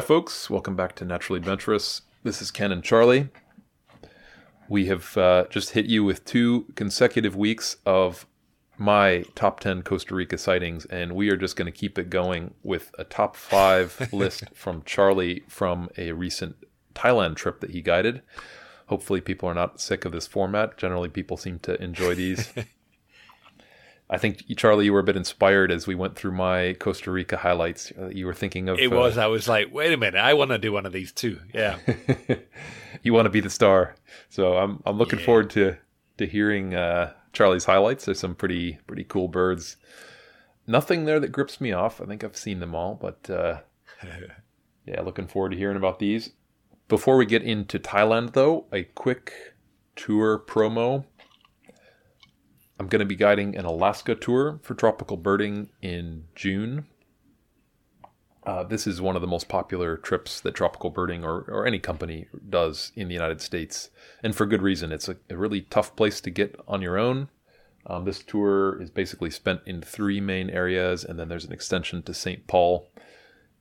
Hi, folks. Welcome back to Naturally Adventurous. This is Ken and Charley. We have uh, just hit you with two consecutive weeks of my top 10 Costa Rica sightings, and we are just going to keep it going with a top five list from Charley from a recent Thailand trip that he guided. Hopefully, people are not sick of this format. Generally, people seem to enjoy these. I think Charley, you were a bit inspired as we went through my Costa Rica highlights. Uh, you were thinking of it was. Uh, I was like, wait a minute, I want to do one of these too. Yeah, you want to be the star. So I'm I'm looking yeah. forward to to hearing uh, Charley's highlights. There's some pretty pretty cool birds. Nothing there that grips me off. I think I've seen them all, but uh, yeah, looking forward to hearing about these. Before we get into Thailand, though, a quick tour promo I'm going to be guiding an Alaska tour for tropical birding in June. Uh, this is one of the most popular trips that tropical birding or, or any company does in the United States, and for good reason. It's a, a really tough place to get on your own. Um, this tour is basically spent in three main areas, and then there's an extension to St. Paul.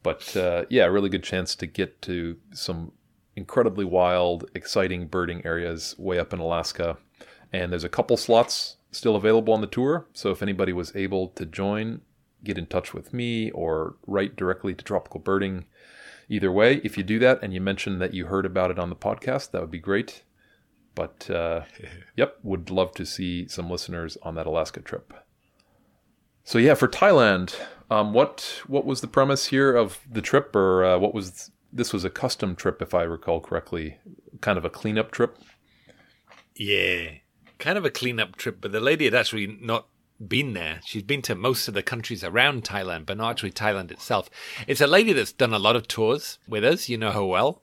But uh, yeah, a really good chance to get to some incredibly wild, exciting birding areas way up in Alaska. And there's a couple slots still available on the tour. So if anybody was able to join, get in touch with me or write directly to Tropical Birding. Either way, if you do that and you mention that you heard about it on the podcast, that would be great. But uh, yep, would love to see some listeners on that Alaska trip. So yeah, for Thailand, um, what what was the premise here of the trip, or uh, what was this was a custom trip, if I recall correctly, kind of a cleanup trip. Yeah, kind of a cleanup trip, but the lady had actually not been there. She's been to most of the countries around Thailand, but not actually Thailand itself. It's a lady that's done a lot of tours with us. You know her well.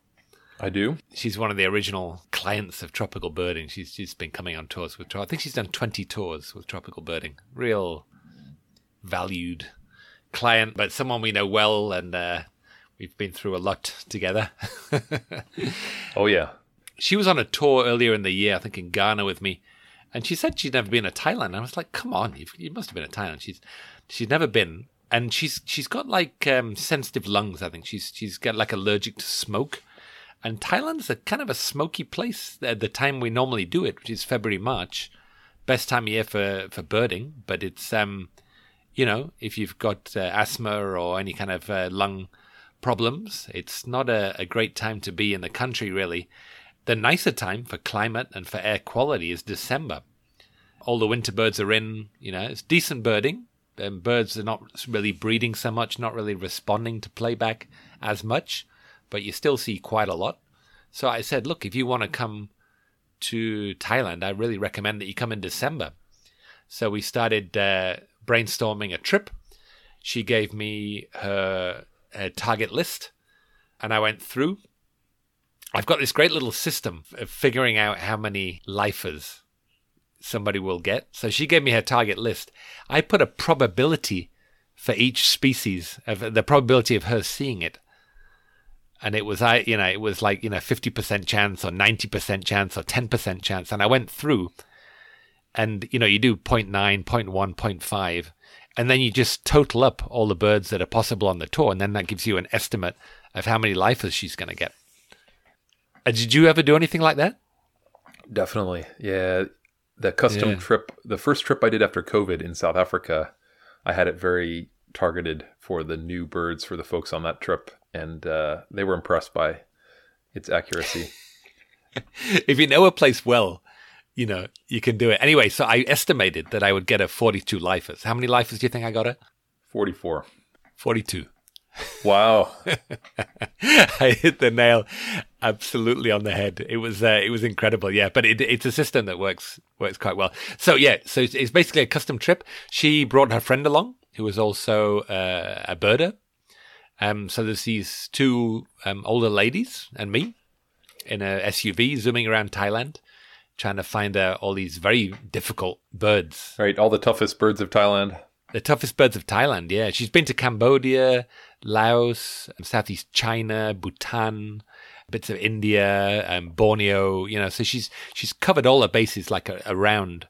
I do. She's one of the original clients of tropical birding. She's just been coming on tours with. I think she's done twenty tours with tropical birding. Real valued client, but someone we know well, and uh, we've been through a lot together. oh yeah. She was on a tour earlier in the year, I think in Ghana with me, and she said she'd never been to Thailand. I was like, come on, you've, you must have been to Thailand. She's she's never been, and she's she's got like um, sensitive lungs. I think she's she's got like allergic to smoke. And Thailand's a kind of a smoky place at the time we normally do it, which is February March, best time of year for for birding. But it's um, you know, if you've got uh, asthma or any kind of uh, lung problems, it's not a, a great time to be in the country really. The nicer time for climate and for air quality is December. All the winter birds are in, you know, it's decent birding. And birds are not really breeding so much, not really responding to playback as much, but you still see quite a lot. So I said, look, if you want to come to Thailand, I really recommend that you come in December. So we started uh, brainstorming a trip. She gave me her, her target list, and I went through I've got this great little system of figuring out how many lifers somebody will get. So she gave me her target list. I put a probability for each species of the probability of her seeing it. And it was I you know, it was like, you know, fifty percent chance or ninety percent chance or ten percent chance. And I went through and you know, you do 0. 0.9, 0. 0.1, 0.5, and then you just total up all the birds that are possible on the tour, and then that gives you an estimate of how many lifers she's gonna get. Uh, did you ever do anything like that? Definitely. Yeah. The custom yeah. trip, the first trip I did after COVID in South Africa, I had it very targeted for the new birds for the folks on that trip. And uh, they were impressed by its accuracy. if you know a place well, you know, you can do it. Anyway, so I estimated that I would get a 42 lifers. How many lifers do you think I got it? 44. 42. Wow. I hit the nail absolutely on the head. It was uh, it was incredible. Yeah, but it, it's a system that works works quite well. So yeah, so it's, it's, basically a custom trip. She brought her friend along, who was also uh, a birder. Um, so there's these two um, older ladies and me in a SUV zooming around Thailand, trying to find uh, all these very difficult birds. Right, all the toughest birds of Thailand. The toughest birds of Thailand. Yeah, she's been to Cambodia, Laos, Southeast China, Bhutan, bits of India, um, Borneo. You know, so she's she's covered all her bases like a, around,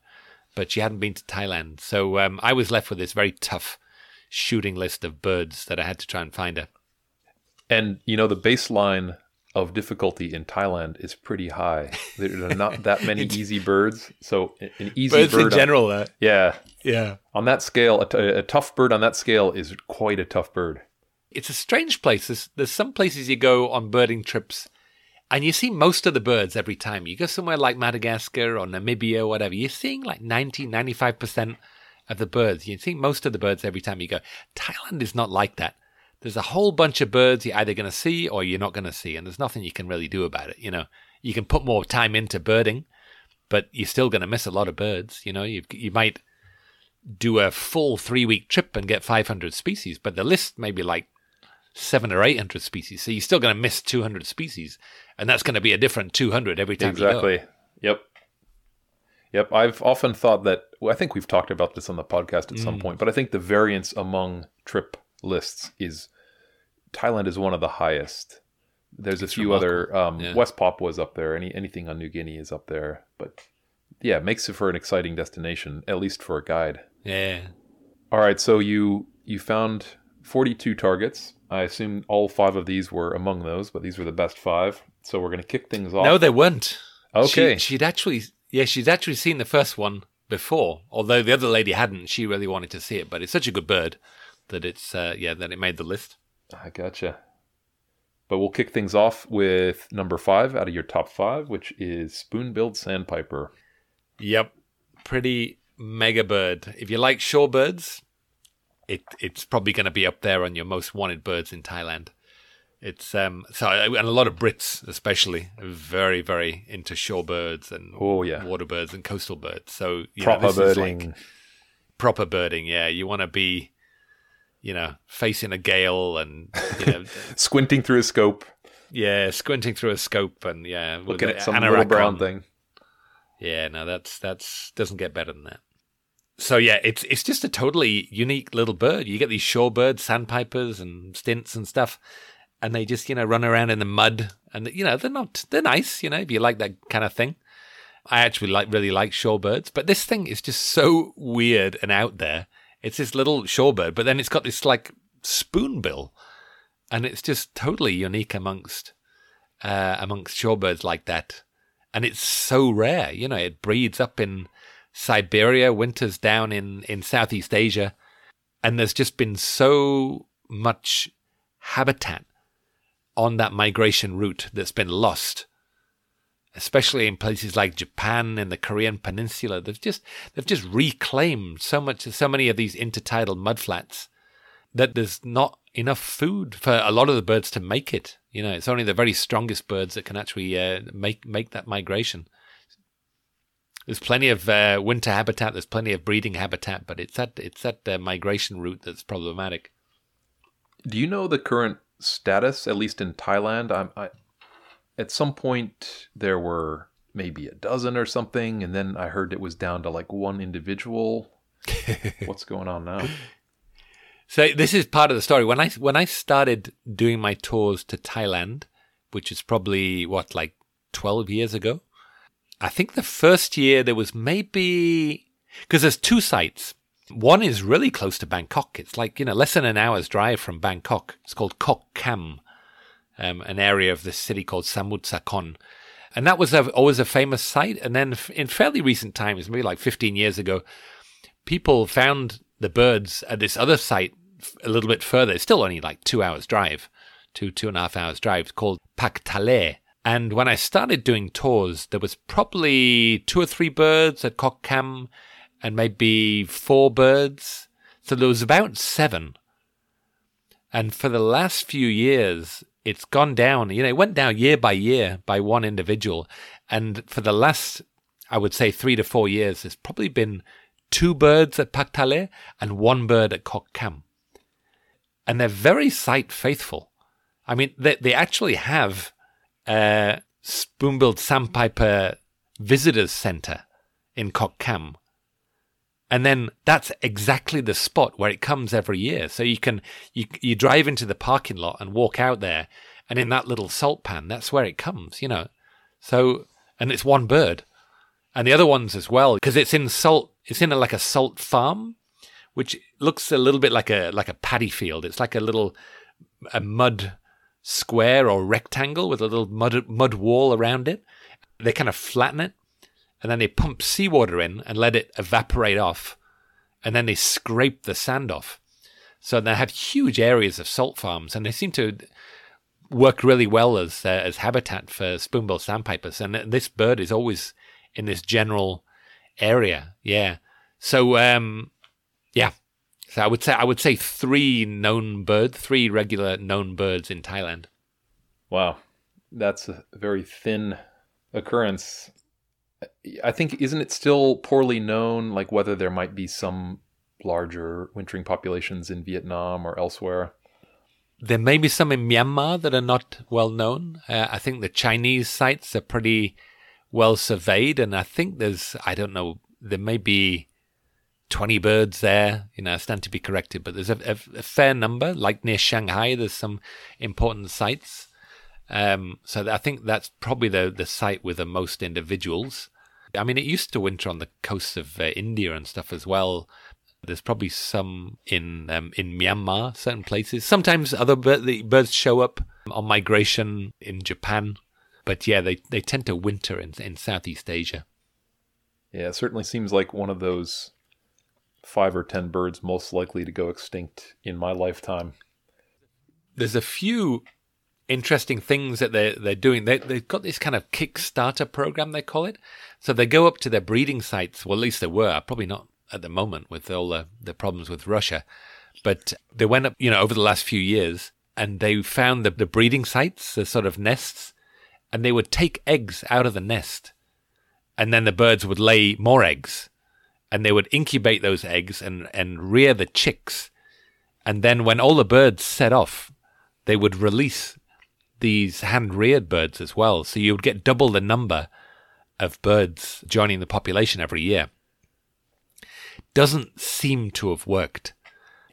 but she hadn't been to Thailand. So um, I was left with this very tough shooting list of birds that I had to try and find her. And you know the baseline of difficulty in Thailand is pretty high. There are not that many easy birds, so an easy Birds bird. in on- general, uh, yeah, yeah. on that scale, a, t- a tough bird on that scale is quite a tough bird. It's a strange place. There's, there's some places you go on birding trips and you see most of the birds every time. You go somewhere like Madagascar or Namibia or whatever, you're seeing like 90, 95% of the birds. You see most of the birds every time you go. Thailand is not like that. There's a whole bunch of birds you're either going to see or you're not going to see, and there's nothing you can really do about it. You know, you can put more time into birding, but you're still going to miss a lot of birds. You know, you you might do a full three week trip and get 500 species, but the list may be like seven or 800 species. So you're still going to miss 200 species, and that's going to be a different 200 every time you go. Exactly. Yep. Yep. I've often thought that. Well, I think we've talked about this on the podcast at Mm. some point, but I think the variance among trip lists is Thailand is one of the highest. There's a It's few other. Um, Yeah. West Papua up there. Any anything on New Guinea is up there, but yeah, makes it for an exciting destination, at least for a guide. Yeah. All right, so you you found 42 targets. I assume all five of these were among those, but these were the best five. So we're going to kick things off. No, they weren't. okay. She, she'd actually, yeah, she'd actually seen the first one before, although the other lady hadn't. She really wanted to see it, but it's such a good bird that it's, uh, yeah, that it made the list. I gotcha. But we'll kick things off with number five out of your top five, which is spoon-billed sandpiper. Yep. Pretty mega bird. If you like shorebirds, it it's probably going to be up there on your most wanted birds in Thailand. It's um so and a lot of Brits especially are very very into shorebirds and Oh, yeah. water birds and coastal birds. So you know, Proper is birding. like proper birding. Yeah, you want to be, you know, facing a gale and you know, Squinting through a scope, yeah, squinting through a scope and yeah, looking at some little brown thing. Yeah, no, that's that's doesn't get better than that. So yeah, it's it's just a totally unique little bird. You get these shorebirds, sandpipers, and stints and stuff, and they just you know run around in the mud, and you know they're not they're nice, you know, if you like that kind of thing. I actually like really like shorebirds, but this thing is just so weird and out there. It's this little shorebird, but then it's got this like spoonbill, and it's just totally unique amongst uh, amongst shorebirds like that. And it's so rare, you know. It breeds up in Siberia, winters down in in Southeast Asia, and there's just been so much habitat on that migration route that's been lost especially in places like Japan and the Korean Peninsula. They've just they've just reclaimed so much, so many of these intertidal mudflats that there's not enough food for a lot of the birds to make it. You know, it's only the very strongest birds that can actually uh, make make that migration. There's plenty of uh, winter habitat. There's plenty of breeding habitat, but it's that it's that uh, migration route that's problematic. Do you know the current status, at least in Thailand? I'm, I, at some point, there were maybe a dozen or something, and then I heard it was down to like one individual. What's going on now? So this is part of the story. When I when I started doing my tours to Thailand, which is probably what like twelve years ago, I think the first year there was maybe because there's two sites. One is really close to Bangkok. It's like you know less than an hour's drive from Bangkok. It's called Khok Kham, um, an area of the city called Samut Sakhon. And that was a, always a famous site. And then in fairly recent times, maybe like 15 years ago, people found the birds at this other site a little bit further. It's still only like two hours drive, two, two and a half hours drive. It's called Pak Thale. And when I started doing tours, there was probably two or three birds at Khok Kham and maybe four birds. So there was about seven. And for the last few years, it's gone down. You know, it went down year by year by one individual. And for the last, I would say, three to four years, there's probably been two birds at Pak Thale and one bird at Khok Kham. And they're very site faithful. I mean, they, they actually have Uh, a spoon-billed sandpiper visitors center in Khok Kham. And then that's exactly the spot where it comes every year. So you can you you drive into the parking lot and walk out there, and in that little salt pan, that's where it comes. You know, so and it's one bird, and the other ones as well because it's in salt. It's in a, like a salt farm, which looks a little bit like a like a paddy field. It's like a little a mud square or rectangle with a little mud mud wall around it. They kind of flatten it, and then they pump seawater in and let it evaporate off, and then they scrape the sand off. So they have huge areas of salt farms, and they seem to work really well as uh, as habitat for spoonbill sandpipers. And this bird is always in this general area. Yeah. So um, yeah. So I would say I would say three known birds, three regular known birds in Thailand. Wow, that's a very thin occurrence. I think isn't it still poorly known, like whether there might be some larger wintering populations in Vietnam or elsewhere? There may be some in Myanmar that are not well known. Uh, I think the Chinese sites are pretty well surveyed, and I think there's I don't know there may be 20 birds there. You know, I stand to be corrected, but there's a, a, a fair number. Like near Shanghai, there's some important sites. Um, so I think that's probably the, the site with the most individuals. I mean, it used to winter on the coasts of uh, India and stuff as well. There's probably some in um, in Myanmar, certain places. Sometimes other bir- birds show up on migration in Japan, but yeah, they, they tend to winter in, in Southeast Asia. Yeah, it certainly seems like one of those five or ten birds most likely to go extinct in my lifetime. There's a few interesting things that they're they're doing. They they've got this kind of Kickstarter program they call it. So they go up to their breeding sites. Well, at least they were. Probably not at the moment with all the the problems with Russia, but they went up. You know, over the last few years, and they found the the breeding sites, the sort of nests, and they would take eggs out of the nest, and then the birds would lay more eggs and they would incubate those eggs and, and rear the chicks. And then when all the birds set off, they would release these hand reared birds as well. So you would get double the number of birds joining the population every year. Doesn't seem to have worked.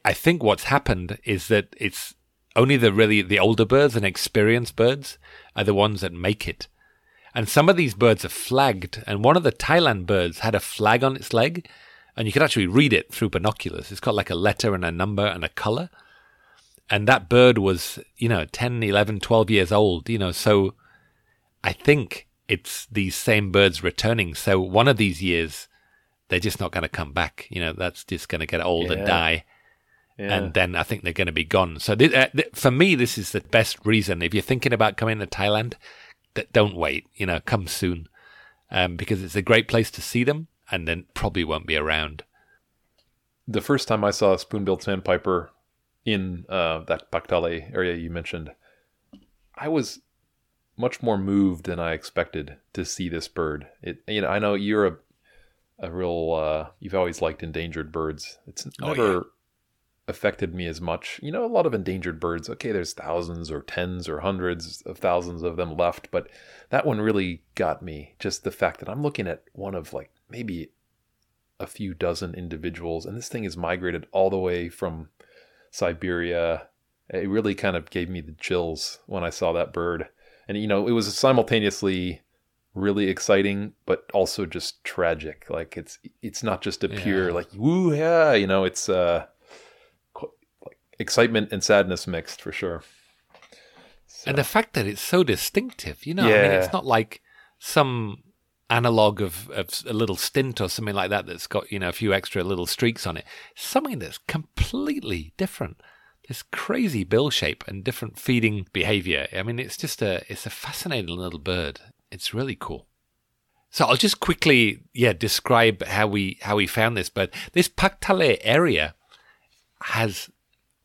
I think what's happened is that it's only the really the older birds and experienced birds are the ones that make it. And some of these birds are flagged. And one of the Thailand birds had a flag on its leg, and you could actually read it through binoculars. It's got like a letter and a number and a color. And that bird was, you know, 10, 11, 12 years old, you know. So I think it's these same birds returning. So one of these years, they're just not going to come back. You know, that's just going to get old yeah. and die. Yeah. And then I think they're going to be gone. So th- uh, th- for me, this is the best reason. If you're thinking about coming to Thailand, don't wait. You know, come soon, um, because it's a great place to see them, and then probably won't be around. The first time I saw a spoon-billed sandpiper in uh, that Pak Thale area you mentioned, I was much more moved than I expected to see this bird. It, you know, I know you're a a real uh, you've always liked endangered birds. It's never oh, affected me as much. You know, a lot of endangered birds, okay, there's thousands or tens or hundreds of thousands of them left, but that one really got me. Just the fact that I'm looking at one of like maybe a few dozen individuals, and this thing is migrated all the way from Siberia. It really kind of gave me the chills when I saw that bird. And, you know, it was simultaneously really exciting but also just tragic like it's it's not just a pure yeah. like woo yeah you know it's uh excitement and sadness mixed for sure. So. And the fact that it's so distinctive, you know, yeah. I mean, it's not like some analog of, of a little stint or something like that that's got, you know, a few extra little streaks on it. Something that's completely different. This crazy bill shape and different feeding behavior. I mean, it's just a, it's a fascinating little bird. It's really cool. So I'll just quickly, yeah, describe how we how we found this. But this Pak Thale area has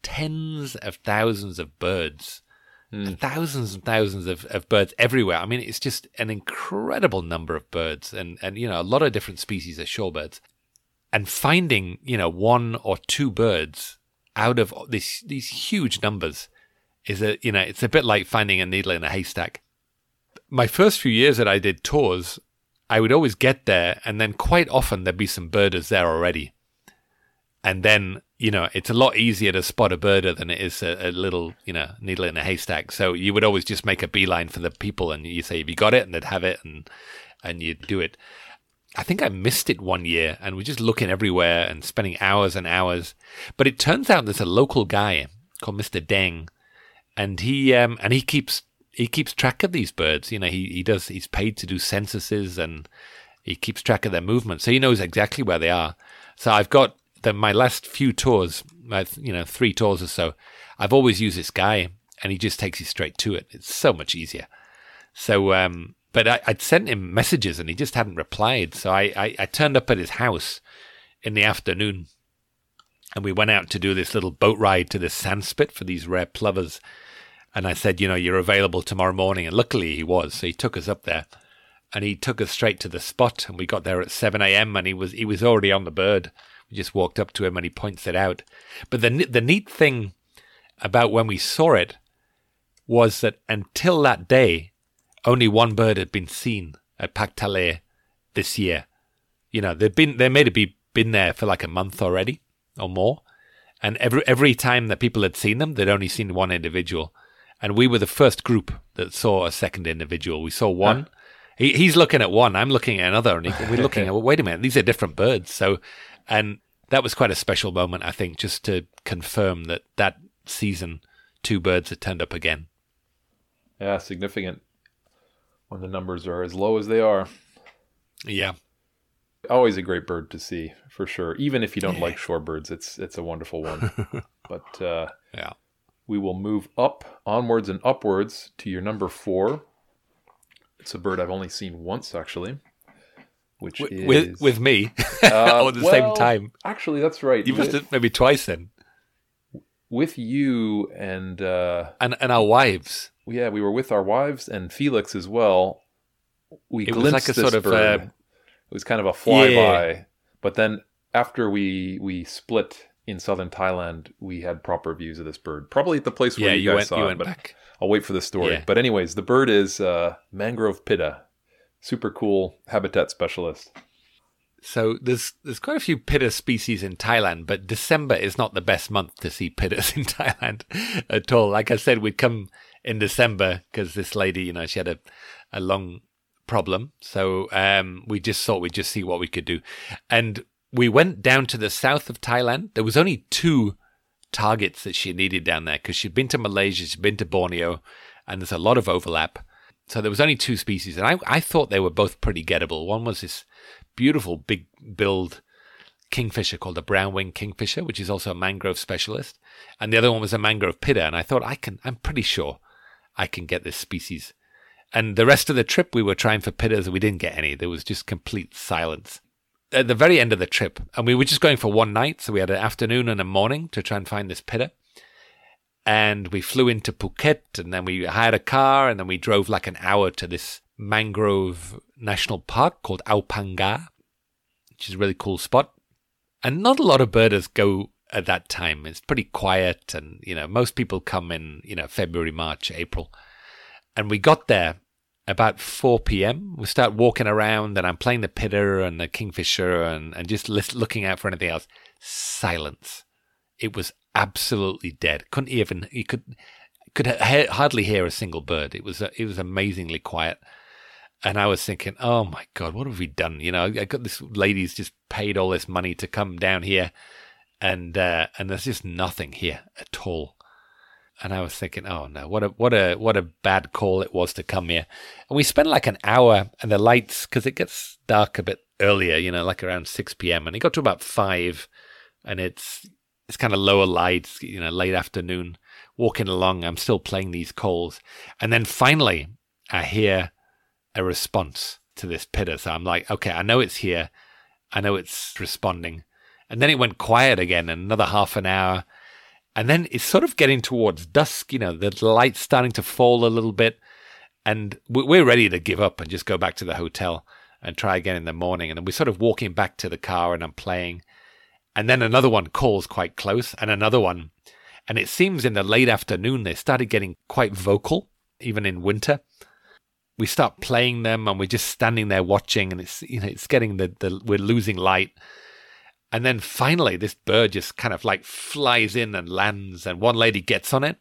tens of thousands of birds. Mm. Thousands and thousands of, of birds everywhere. I mean, it's just an incredible number of birds and, and, you know, a lot of different species of shorebirds. And finding, you know, one or two birds out of this, these huge numbers is a, you know, it's a bit like finding a needle in a haystack. My first few years that I did tours, I would always get there and then quite often there'd be some birders there already. And then you know, it's a lot easier to spot a birder than it is a, a, little, you know, needle in a haystack. So you would always just make a beeline for the people and you say, have you got it? And they'd have it and, and you'd do it. I think I missed it one year and we're just looking everywhere and spending hours and hours. But it turns out there's a local guy called Mr. Deng and he um, and he keeps he keeps track of these birds. You know, he he does. He's paid to do censuses and he keeps track of their movement, so he knows exactly where they are. So I've got the, my last few tours, my, you know, three tours or so. I've always used this guy, and he just takes you straight to it. It's so much easier. So, um, but I, would sent him messages, and he just hadn't replied. So I, I, I turned up at his house in the afternoon, and we went out to do this little boat ride to the sandspit for these rare plovers. And I said, you know, you're available tomorrow morning. And luckily he was. So he took us up there and he took us straight to the spot. And we got there at 7 a.m. and he was, he was already on the bird. We just walked up to him and he points it out. But the, the neat thing about when we saw it was that until that day, only one bird had been seen at Pak Thale this year. You know, they've been, they may have been there for like a month already or more. And every, every time that people had seen them, they'd only seen one individual and we were the first group that saw a second individual. We saw one. Huh? He, he's looking at one. I'm looking at another, and he, we're looking at. Well, wait a minute, these are different birds. So, and that was quite a special moment, I think, just to confirm that that season two birds had turned up again. Yeah, significant when the numbers are as low as they are. Yeah, always a great bird to see for sure. Even if you don't yeah. like shorebirds, it's it's a wonderful one. but uh, yeah we will move up, onwards and upwards to your number four. It's a bird I've only seen once, actually. Which with, is with, with me uh, at the well, same time. Actually, that's right. You must have maybe twice then. With you and uh, and and our wives. Yeah, we were with our wives and Felix as well. We it glimpsed like a sort of bird. Uh, it was kind of a flyby, yeah. but then after we we split in southern Thailand, we had proper views of this bird. Probably at the place where yeah, you, you guys went, saw you it, but back. I'll wait for the story. Yeah. But anyways, the bird is uh, mangrove pitta, super cool habitat specialist. So there's there's quite a few pitta species in Thailand, but December is not the best month to see pittas in Thailand at all. Like I said, we'd come in December because this lady, you know, she had a a long problem, so um, we just thought we'd just see what we could do, and we went down to the south of Thailand. There was only two targets that she needed down there because she'd been to Malaysia, she'd been to Borneo, and there's a lot of overlap. So there was only two species, and I, I thought they were both pretty gettable. One was this beautiful big billed kingfisher called a brown winged kingfisher, which is also a mangrove specialist, and the other one was a mangrove pitta. And I thought I can, I'm pretty sure I can get this species. And the rest of the trip, we were trying for pittas, and we didn't get any. There was just complete silence at the very end of the trip, and we were just going for one night, so we had an afternoon and a morning to try and find this pitta. And we flew into Phuket, and then we hired a car, and then we drove like an hour to this mangrove national park called Ao Phang Nga, which is a really cool spot. And not a lot of birders go at that time. It's pretty quiet, and you know most people come in you know February, March, April. And we got there about 4 p.m. We start walking around and I'm playing the pitta and the kingfisher and, and just looking out for anything else. Silence. It was absolutely dead. Couldn't even, you could, could ha- hardly hear a single bird. It was, it was amazingly quiet. And I was thinking, oh my God, what have we done? You know, I got this lady's just paid all this money to come down here and, uh, and there's just nothing here at all and I was thinking, oh no, what a what a what a bad call it was to come here. And we spent like an hour, and the lights because it gets dark a bit earlier, you know, like around six p.m. And it got to about five, and it's it's kind of lower lights, you know, late afternoon. Walking along, I'm still playing these calls, and then finally, I hear a response to this pitta. So I'm like, okay, I know it's here, I know it's responding, and then it went quiet again. Another half an hour and then it's sort of getting towards dusk, you know, the light's starting to fall a little bit. And we're ready to give up and just go back to the hotel and try again in the morning. And then we're sort of walking back to the car and I'm playing. And then another one calls quite close and another one. And it seems in the late afternoon, they started getting quite vocal, even in winter. We start playing them and we're just standing there watching and it's, you know, it's getting the, the we're losing light and then finally, this bird just kind of like flies in and lands, and one lady gets on it.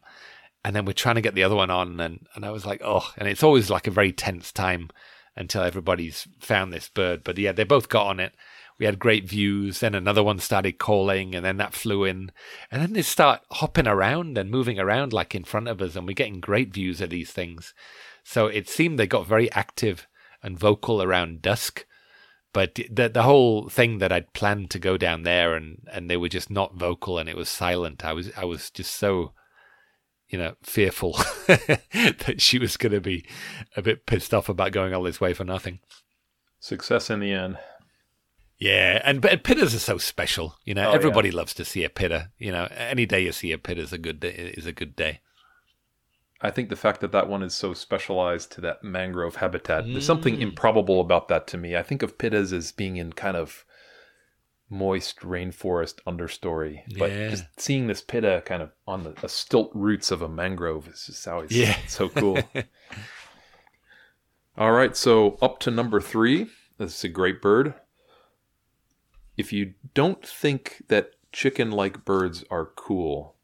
And then we're trying to get the other one on. And, and I was like, oh, and it's always like a very tense time until everybody's found this bird. But yeah, they both got on it. We had great views. Then another one started calling, and then that flew in, and then they start hopping around and moving around like in front of us, and we're getting great views of these things. So it seemed they got very active and vocal around dusk. But the the whole thing that I'd planned to go down there and, and they were just not vocal and it was silent. I was I was just so you know, fearful that she was going to be a bit pissed off about going all this way for nothing. Success in the end. Yeah, and but pittas are so special. You know, oh, everybody yeah. loves to see a pitta. You know, any day you see a pitta is a good day. Is a good day. I think the fact that that one is so specialized to that mangrove habitat, mm. there's something mm. improbable about that to me. I think of pittas as being in kind of moist rainforest understory, but yeah. just seeing this pitta kind of on the stilt roots of a mangrove is just always yeah. so cool. All right, so up to number three. This is a great bird if you don't think that chicken like birds are cool,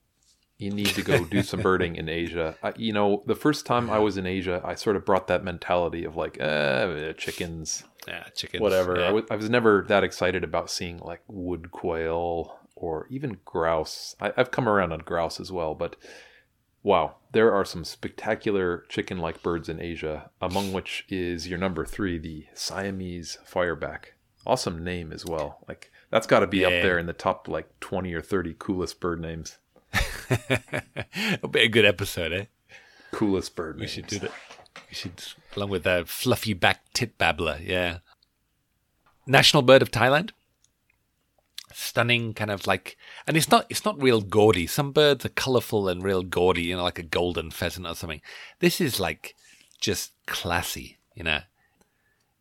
you need to go do some birding in Asia. I, you know, the first time I was in Asia, I sort of brought that mentality of like, eh, chickens. Yeah, chickens. Whatever. Yeah. I, w- I was never that excited about seeing like wood quail or even grouse. I, I've come around on grouse as well, but wow, there are some spectacular chicken like birds in Asia, among which is your number three, the Siamese fireback awesome name as well. Like that's got to be yeah. up there in the top like twenty or thirty coolest bird names. It'll be a good episode, eh? Coolest bird. We names. should do that. We should, along with the fluffy back tit babbler. Yeah. National bird of Thailand. Stunning, kind of like, and it's not it's not real gaudy. Some birds are colourful and real gaudy, you know, like a golden pheasant or something. This is like just classy, you know.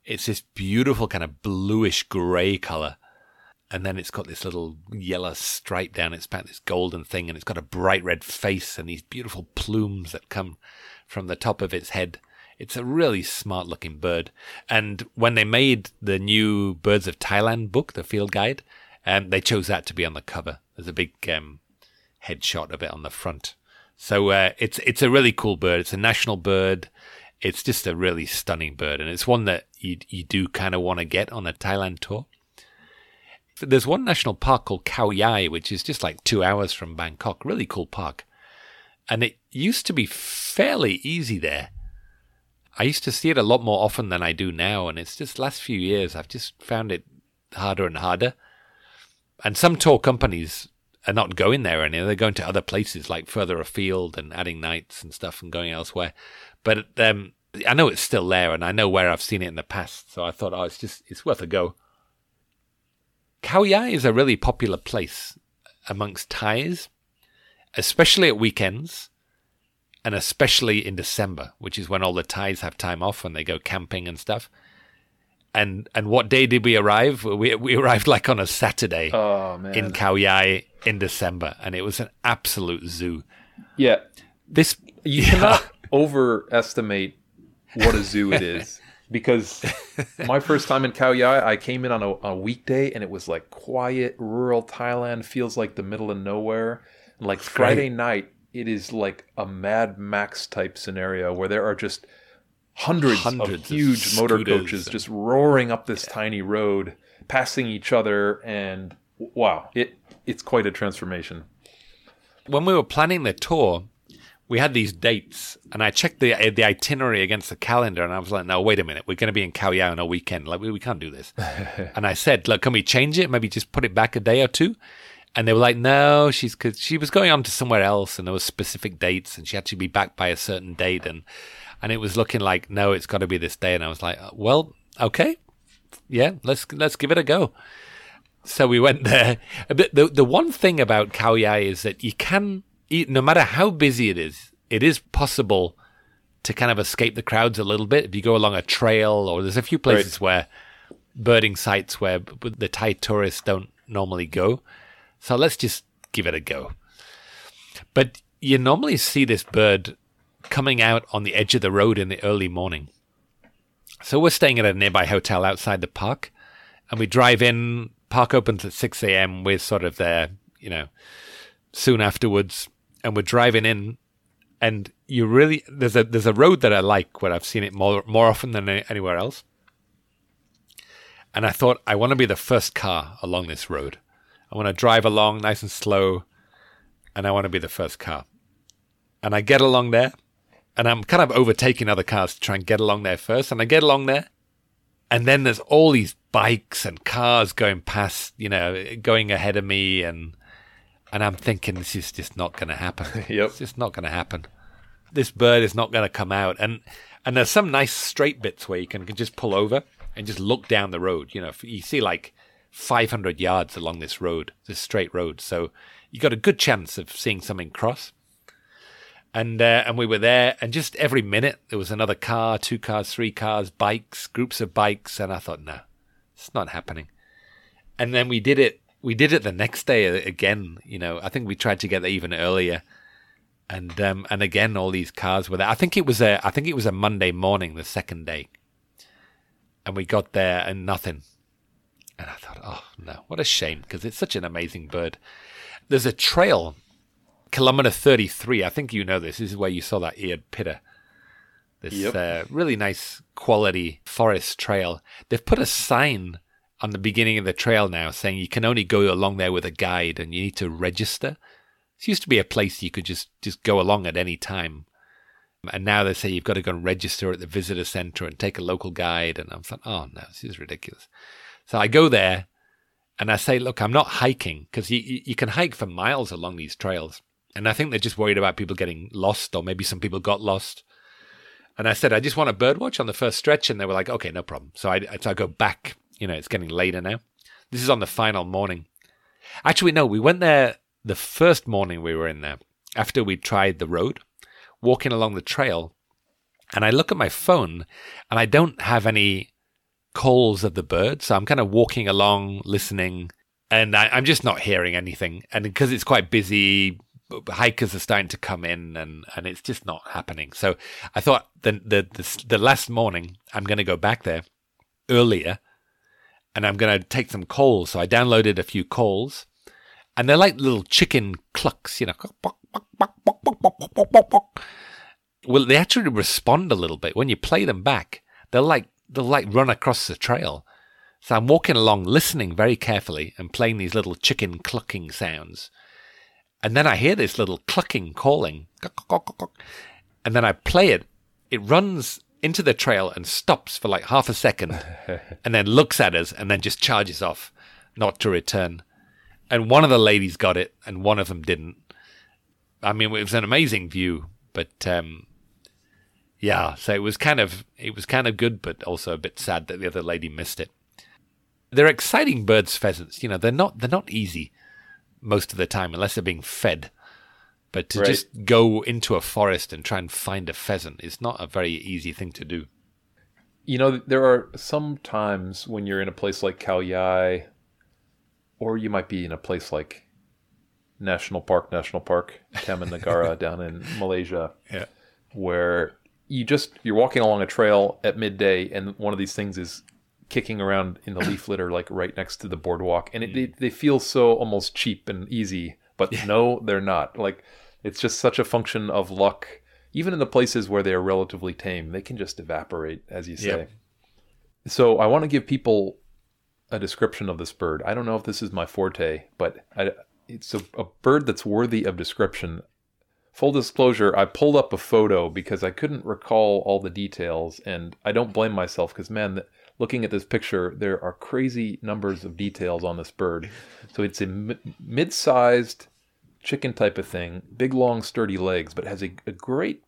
It's this beautiful kind of bluish grey colour. And then it's got this little yellow stripe down its back, this golden thing, and it's got a bright red face and these beautiful plumes that come from the top of its head. It's a really smart looking bird. And when they made the new Birds of Thailand book, the field guide, um, they chose that to be on the cover. There's a big um, headshot of it on the front. So uh, it's it's a really cool bird. It's a national bird it's just a really stunning bird, and it's one that you you do kind of want to get on a Thailand tour. There's one national park called Khao Yai, which is just like two hours from Bangkok. Really cool park, and it used to be fairly easy there. I used to see it a lot more often than I do now, and it's just last few years I've just found it harder and harder. And some tour companies are not going there anymore. They're going to other places like further afield and adding nights and stuff and going elsewhere. But um, I know it's still there, and I know where I've seen it in the past. So I thought, oh, it's just it's worth a go. Khao Yai is a really popular place amongst Thais, especially at weekends, and especially in December, which is when all the Thais have time off when they go camping and stuff. And and what day did we arrive? We we arrived like on a Saturday oh, in Khao Yai in December, and it was an absolute zoo. Yeah, this you yeah. cannot overestimate what a zoo it is. because my first time in Khao Yai, I came in on a, a, weekday and it was like quiet, rural Thailand, feels like the middle of nowhere. And like Friday night, it is like a Mad Max type scenario where there are just hundreds, hundreds of huge of motor coaches just roaring up this yeah. tiny road, passing each other, and wow, it it's quite a transformation. When we were planning the tour, we had these dates, and I checked the uh, the itinerary against the calendar, and I was like, "No, wait a minute, we're going to be in Khao on a weekend. Like, we, we can't do this." and I said, "Look, can we change it? Maybe just put it back a day or two? And they were like, "No, she's cause she was going on to somewhere else, and there were specific dates, and she had to be back by a certain date, and and it was looking like, no, it's got to be this day." And I was like, uh, "Well, okay, yeah, let's let's give it a go." So we went there. But the the one thing about Khao Yai is that you can no matter how busy it is, it is possible to kind of escape the crowds a little bit if you go along a trail or there's a few places right. where birding sites where the Thai tourists don't normally go. So let's just give it a go. But you normally see this bird coming out on the edge of the road in the early morning. So we're staying at a nearby hotel outside the park and we drive in. Park opens at 6 a.m. We're sort of there, you know, soon afterwards and we're driving in, and you really there's a there's a road that I like where I've seen it more more often than anywhere else, And I thought, I want to be the first car along this road. I want to drive along nice and slow, and I want to be the first car. And I get along there, and I'm kind of overtaking other cars to try and get along there first. And I get along there, and then there's all these bikes and cars going past, you know, going ahead of me, and and I'm thinking this is just not going to happen. Yep. It's just not going to happen. This bird is not going to come out, and and there's some nice straight bits where you can, can just pull over and just look down the road. You know, you see like 500 yards along this road, this straight road, so you got a good chance of seeing something cross and uh, and we were there, and just every minute there was another car, two cars, three cars, bikes, groups of bikes, and I thought, no, it's not happening. And then we did it. We did it the next day again. You know, I think we tried to get there even earlier, and um, and again all these cars were there. I think it was a I think it was a Monday morning, the second day, and we got there and nothing. And I thought, oh no, what a shame because it's such an amazing bird. There's a trail kilometer 33, I think you know this. This is where you saw that eared pitta. This Yep. uh, really nice quality forest trail. They've put a sign on the beginning of the trail now saying you can only go along there with a guide and you need to register. This used to be a place you could just, just go along at any time. And now they say you've got to go and register at the visitor center and take a local guide. And I'm like, oh no, this is ridiculous. So I go there and I say, look, I'm not hiking because you, you can hike for miles along these trails. And I think they're just worried about people getting lost, or maybe some people got lost. And I said, I just want a bird watch on the first stretch. And they were like, okay, no problem. So I, so I go back. You know, it's getting later now. This is on the final morning. Actually, no, we went there the first morning we were in there after we tried the road, walking along the trail. And I look at my phone and I don't have any calls of the bird. So I'm kind of walking along, listening, and I, I'm just not hearing anything. And because it's quite busy, hikers are starting to come in, and, and it's just not happening. So I thought the the the, the last morning I'm going to go back there earlier, and I'm going to take some calls. So I downloaded a few calls, and they're like little chicken clucks, you know. Well, they actually respond a little bit when you play them back. They'll like they'll like run across the trail. So I'm walking along, listening very carefully, and playing these little chicken clucking sounds. And then I hear this little clucking calling, and then I play it. It runs into the trail and stops for like half a second, and then looks at us, and then just charges off, not to return. And one of the ladies got it, and one of them didn't. I mean, it was an amazing view, but um, yeah, so it was kind of it was kind of good, but also a bit sad that the other lady missed it. They're exciting birds, pheasants. You know, they're not they're not easy most of the time unless they're being fed. But to Right. just go into a forest and try and find a pheasant is not a very easy thing to do. You know, there are some times when you're in a place like Khao Yai, or you might be in a place like National Park, National Park, Taman Negara down in Malaysia, Yeah. where you just you're walking along a trail at midday, and one of these things is kicking around in the leaf litter, like right next to the boardwalk, and it, they, hmm. they feel so almost cheap and easy, but no, they're not. Like it's just such a function of luck. Even in the places where they are relatively tame, they can just evaporate, as you say. Yep. So I want to give people a description of this bird. I don't know if this is my forte, but I, it's a, a bird that's worthy of description. Full disclosure, I pulled up a photo because I couldn't recall all the details, and I don't blame myself because, man, th- looking at this picture, there are crazy numbers of details on this bird. So it's a mid-sized chicken type of thing, big, long, sturdy legs, but has a, a great,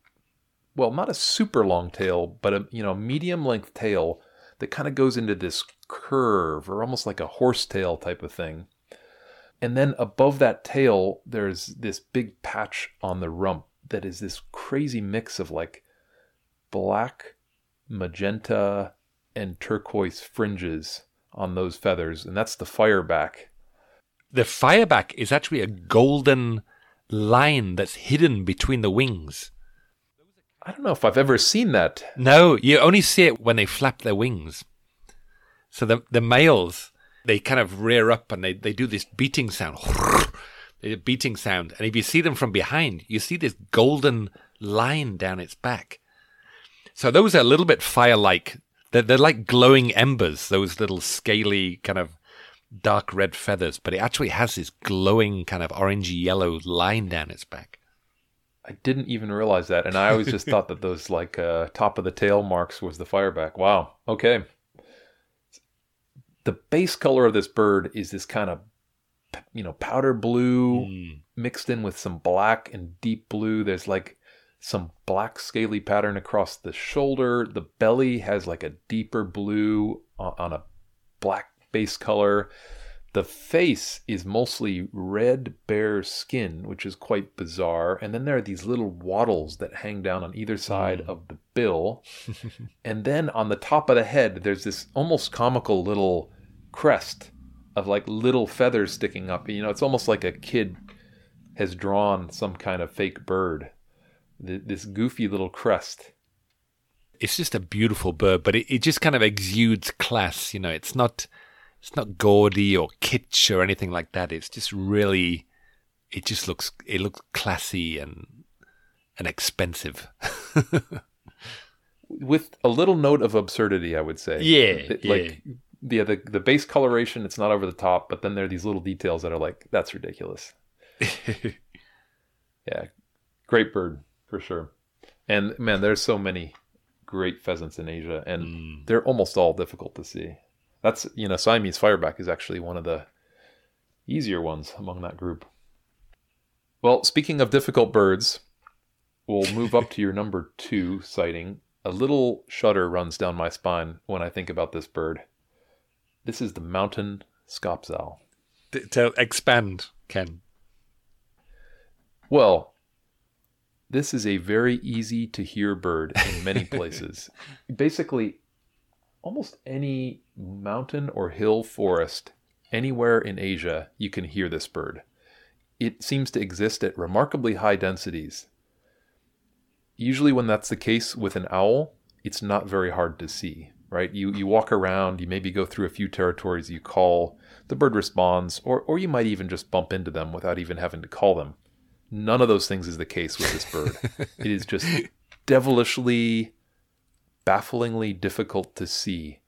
well, not a super long tail, but a you know medium-length tail that kind of goes into this curve or almost like a horsetail type of thing. And then above that tail, there's this big patch on the rump that is this crazy mix of like black, magenta, and turquoise fringes on those feathers. And that's the fireback. The fireback is actually a golden line that's hidden between the wings. I don't know if I've ever seen that. No, you only see it when they flap their wings. So the the males, they kind of rear up and they, they do this beating sound. They do beating sound. And if you see them from behind, you see this golden line down its back. So those are a little bit fire like They're, they're like glowing embers, those little scaly kind of dark red feathers, but it actually has this glowing kind of orangey yellow line down its back. I didn't even realize that, and I always just thought that those like uh, top of the tail marks was the fireback. Wow. Okay. The base color of this bird is this kind of you know powder blue Mm. mixed in with some black and deep blue. There's like some black scaly pattern across the shoulder. The belly has like a deeper blue on, on a black base color. The face is mostly red bare skin, which is quite bizarre. And then there are these little wattles that hang down on either side hmm. of the bill. and then on the top of the head, there's this almost comical little crest of like little feathers sticking up. You know, it's almost like a kid has drawn some kind of fake bird. Th- This goofy little crest. It's just a beautiful bird, but it, it just kind of exudes class. You know, it's not it's not gaudy or kitsch or anything like that. It's just really, it just looks it looks classy and and expensive. with a little note of absurdity, I would say. Yeah, It- like yeah, the the base coloration, it's not over the top, but then there are these little details that are like, that's ridiculous. Yeah, great bird for sure. And man, there's so many great pheasants in Asia, and Mm. they're almost all difficult to see. That's you know, Siamese fireback is actually one of the easier ones among that group. Well, speaking of difficult birds, we'll move up to your number two sighting. A little shudder runs down my spine when I think about this bird. This is the mountain scops owl. to, to expand, Ken. Well, this is a very easy to hear bird in many places. Basically, almost any mountain or hill forest anywhere in Asia, you can hear this bird. It seems to exist at remarkably high densities. Usually, when that's the case with an owl, it's not very hard to see, right? You, you walk around, you maybe go through a few territories, you call, the bird responds, or, or you might even just bump into them without even having to call them. None of those things is the case with this bird. it is just devilishly, bafflingly difficult to see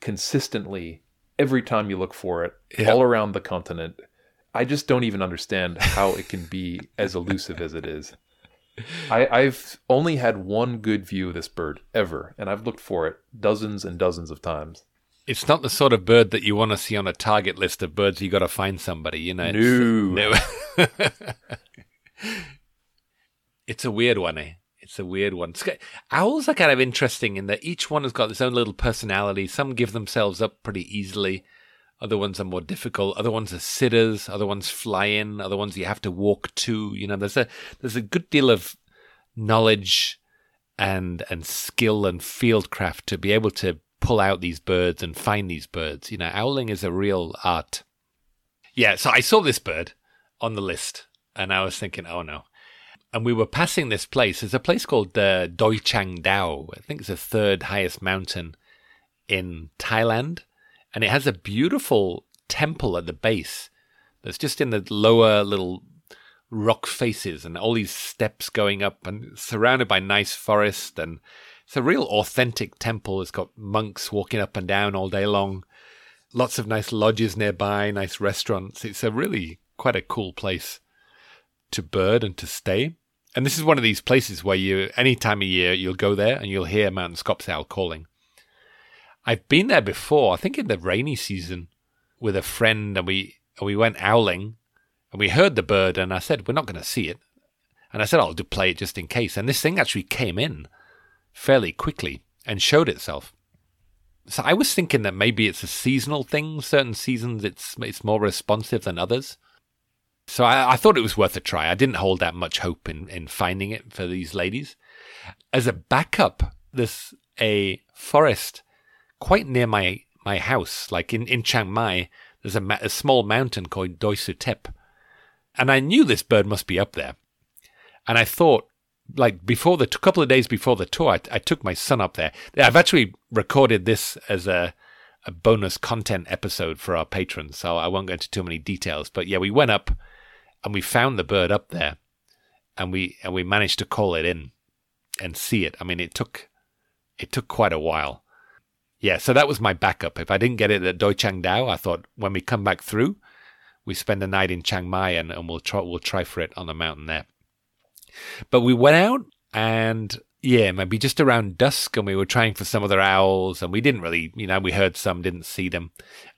consistently every time you look for it, Yeah. all around the continent. I just don't even understand how it can be as elusive as it is. I, I've only had one good view of this bird ever, and I've looked for it dozens and dozens of times. It's not the sort of bird that you want to see on a target list of birds you got to find somebody. You know, No. no. it's a weird one, eh? It's a weird one. Owls are kind of interesting in that each one has got its own little personality. Some give themselves up pretty easily. Other ones are more difficult. Other ones are sitters. Other ones fly in. Other ones you have to walk to. You know, there's a there's a good deal of knowledge and and skill and fieldcraft to be able to pull out these birds and find these birds. You know, owling is a real art. Yeah, so I saw this bird on the list and I was thinking, oh no. And we were passing this place. It's a place called uh, Doi Chang Dao. I think it's the third highest mountain in Thailand. And it has a beautiful temple at the base that's just in the lower little rock faces and all these steps going up and surrounded by nice forest and it's a real authentic temple. It's got monks walking up and down all day long. Lots of nice lodges nearby, nice restaurants. It's a really quite a cool place to bird and to stay. And this is one of these places where you, any time of year, you'll go there and you'll hear mountain scops owl calling. I've been there before. I think in the rainy season with a friend, and we and we went owling, and we heard the bird, and I said we're not going to see it, and I said I'll do play it just in case. And this thing actually came in fairly quickly and showed itself. So I was thinking that maybe it's a seasonal thing. Certain seasons it's it's more responsive than others. So I, I thought it was worth a try. I didn't hold that much hope in, in finding it for these ladies. As a backup, there's a forest quite near my, my house, like in, in Chiang Mai. There's a, a small mountain called Doi Suthep. And I knew this bird must be up there. And I thought, like before the a couple of days before the tour, I, I took my son up there. I've actually recorded this as a a bonus content episode for our patrons, so I won't go into too many details. But yeah, we went up and we found the bird up there, and we and we managed to call it in and see it. I mean, it took it took quite a while. yeah, so that was my backup. If I didn't get it at Doi Chang Dao, I thought when we come back through, we spend the night in Chiang Mai and, and we'll try we'll try for it on the mountain there. But we went out and yeah, maybe just around dusk, and we were trying for some other owls, and we didn't really, you know, we heard some, didn't see them,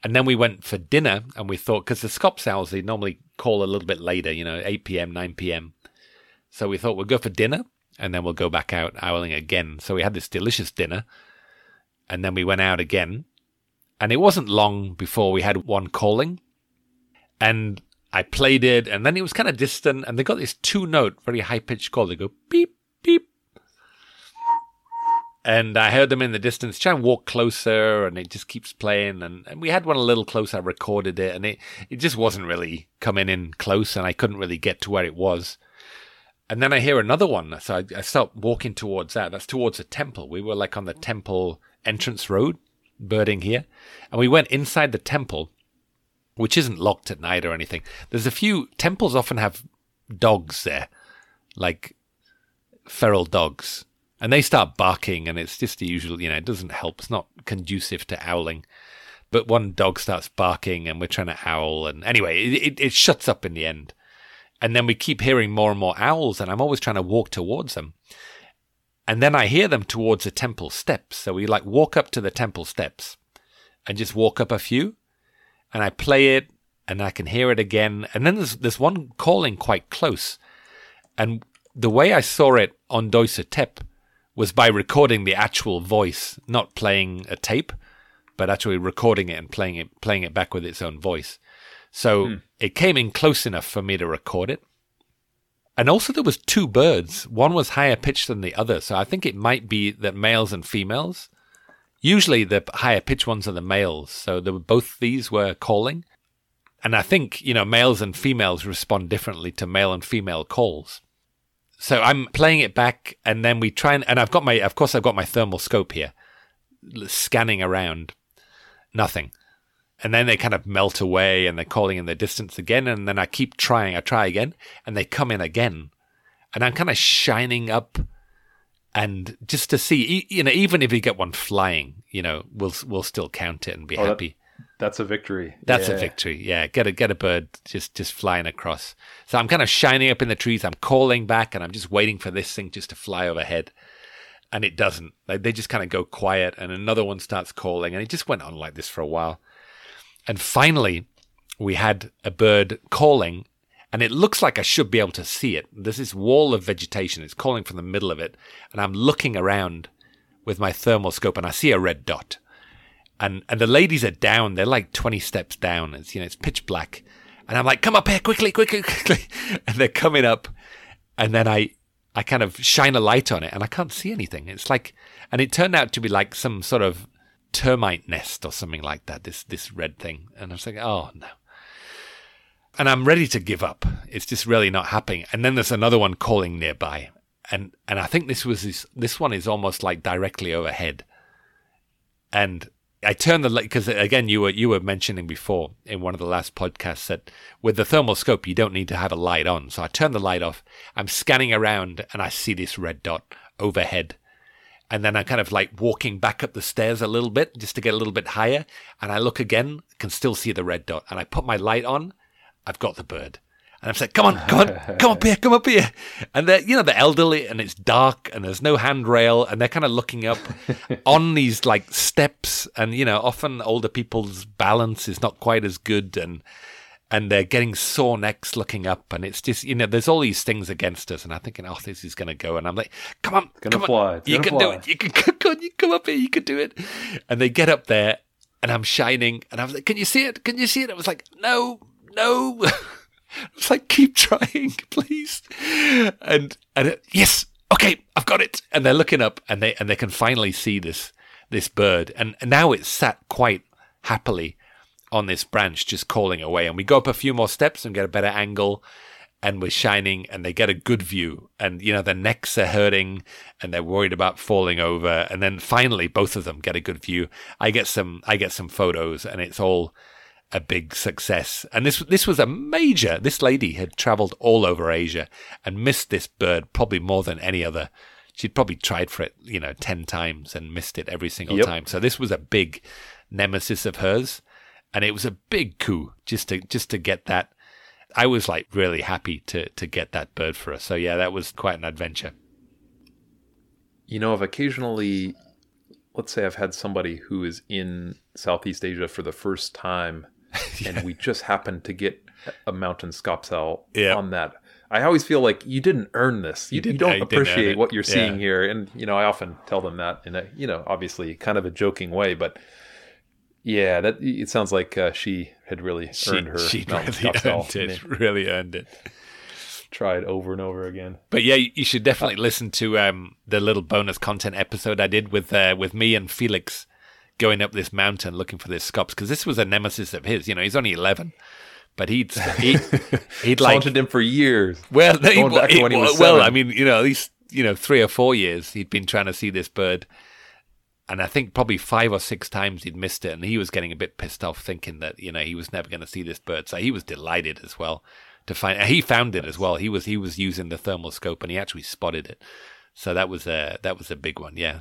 and then we went for dinner, and we thought because the Scops owls they normally call a little bit later, you know, eight p.m., nine p.m. So we thought we'll go for dinner, and then we'll go back out owling again. So we had this delicious dinner, and then we went out again. And it wasn't long before we had one calling. And I played it, and then it was kind of distant, and they got this two note, very high pitched call. They go beep, beep. And I heard them in the distance, try and walk closer, and it just keeps playing. And, and we had one a little close. I recorded it, and it, it just wasn't really coming in close, and I couldn't really get to where it was. And then I hear another one. So I, I start walking towards that. That's towards a temple. We were like on the temple entrance road, birding here. And we went inside the temple, which isn't locked at night or anything. There's a few temples often have dogs there, like feral dogs. And they start barking, and it's just the usual, you know, it doesn't help. It's not conducive to owling. But one dog starts barking, and we're trying to owl. And anyway, it, it, it shuts up in the end. And then we keep hearing more and more owls, and I'm always trying to walk towards them. And then I hear them towards the temple steps. So we like walk up to the temple steps and just walk up a few. And I play it and I can hear it again. And then there's, there's one calling quite close. And the way I saw it on Doi Suthep was by recording the actual voice, not playing a tape, but actually recording it and playing it, playing it back with its own voice. So hmm. it came in close enough for me to record it. And also there was two birds. One was higher pitched than the other. So I think it might be that males and females. Usually the higher pitched ones are the males. So there were both these were calling. And I think, you know, males and females respond differently to male and female calls. So I'm playing it back and then we try and, and I've got my, of course I've got my thermal scope here, scanning around. Nothing and then they kind of melt away and they're calling in the distance again and then i keep trying i try again and they come in again and i'm kind of shining up and just to see you know even if you get one flying you know we'll we'll still count it and be oh, happy that's a victory. That's yeah. a victory. Yeah. Get a get a bird just just flying across. So i'm kind of shining up in the trees. I'm calling back and i'm just waiting for this thing just to fly overhead. And it doesn't. Like they just kind of go quiet and another one starts calling and it just went on like this for a while. And finally, we had a bird calling, and it looks like I should be able to see it. There's this wall of vegetation. It's calling from the middle of it, and I'm looking around with my thermal scope, and I see a red dot. And and the ladies are down. They're like 20 steps down. It's you know it's pitch black, and I'm like, come up here quickly, quickly, quickly, and they're coming up, and then I I kind of shine a light on it, and I can't see anything. It's like, and it turned out to be like some sort of termite nest or something like that. This this red thing, and I was like, oh no. And I'm ready to give up. It's just really not happening. And then there's another one calling nearby, and and I think this was this this one is almost like directly overhead. And I turned the light because again you were you were mentioning before in one of the last podcasts that with the thermal scope you don't need to have a light on. So I turn the light off. I'm scanning around and I see this red dot overhead and then I'm kind of like walking back up the stairs a little bit just to get a little bit higher. And I look again, can still see the red dot. And I put my light on. I've got the bird. And I'm saying, come on, come on, come up here, come up here. And they're, you know, they're elderly and it's dark and there's no handrail and they're kind of looking up on these like steps. And, you know, often older people's balance is not quite as good. And, and they're getting sore necks looking up, and it's just you know there's all these things against us, and I'm thinking, oh, this is going to go, and I'm like, come on, it's gonna come fly. On. you can fly. do it. You can come on, you come up here, you can do it. And they get up there, and I'm shining, and I was like, can you see it? Can you see it? I was like, no, no. I was like, keep trying, please. And and it, yes, okay, I've got it. And they're looking up, and they and they can finally see this this bird, and, and now it's sat quite happily on this branch just calling away. And we go up a few more steps and get a better angle and we're shining and they get a good view. And, you know, their necks are hurting and they're worried about falling over. And then finally, both of them get a good view. I get some, I get some photos and it's all a big success. And this, this was a major, this lady had traveled all over Asia and missed this bird probably more than any other she'd probably tried for it, you know, 10 times and missed it every single Yep. time. So this was a big nemesis of hers. And it was a big coup just to just to get that. I was like really happy to to get that bird for her. So yeah, that was quite an adventure. You know, I've occasionally, let's say I've had somebody who is in Southeast Asia for the first time, and we just happened to get a mountain scops owl on that. I always feel like you didn't earn this. You, you, don't you appreciate what you're seeing Yeah. here, and you know, I often tell them that in a, you know, obviously kind of a joking way, but yeah, that it sounds like uh, she had really She, earned her she mountain really earned it. Really earned it. Tried over and over again. But yeah, you should definitely listen to um, the little bonus content episode I did with uh, with me and Felix going up this mountain looking for this scops because this was a nemesis of his. You know, he's only eleven, but he'd he, he'd like Haunted him for years. well, they, going back to when he was well. I mean, you know, at least you know three or four years he'd been trying to see this bird, and I think probably five or six times he'd missed it, and he was getting a bit pissed off, thinking that you know he was never going to see this bird. So he was delighted as well to find. He found it as well. He was he was using the thermal scope, and he actually spotted it. So that was a that was a big one, yeah.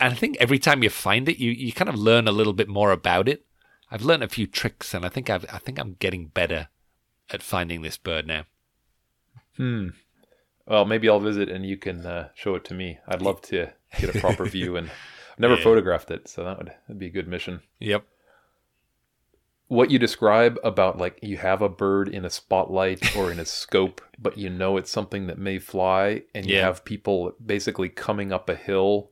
And I think every time you find it, you you kind of learn a little bit more about it. I've learned a few tricks, and I think I've I think I'm getting better at finding this bird now. Hmm. Well, maybe I'll visit and you can uh, show it to me. I'd love to get a proper view, and I've never Yeah. photographed it, so that would that'd be a good mission. Yep. What you describe about like you have a bird in a spotlight or in a scope, but you know it's something that may fly, and you have people basically coming up a hill.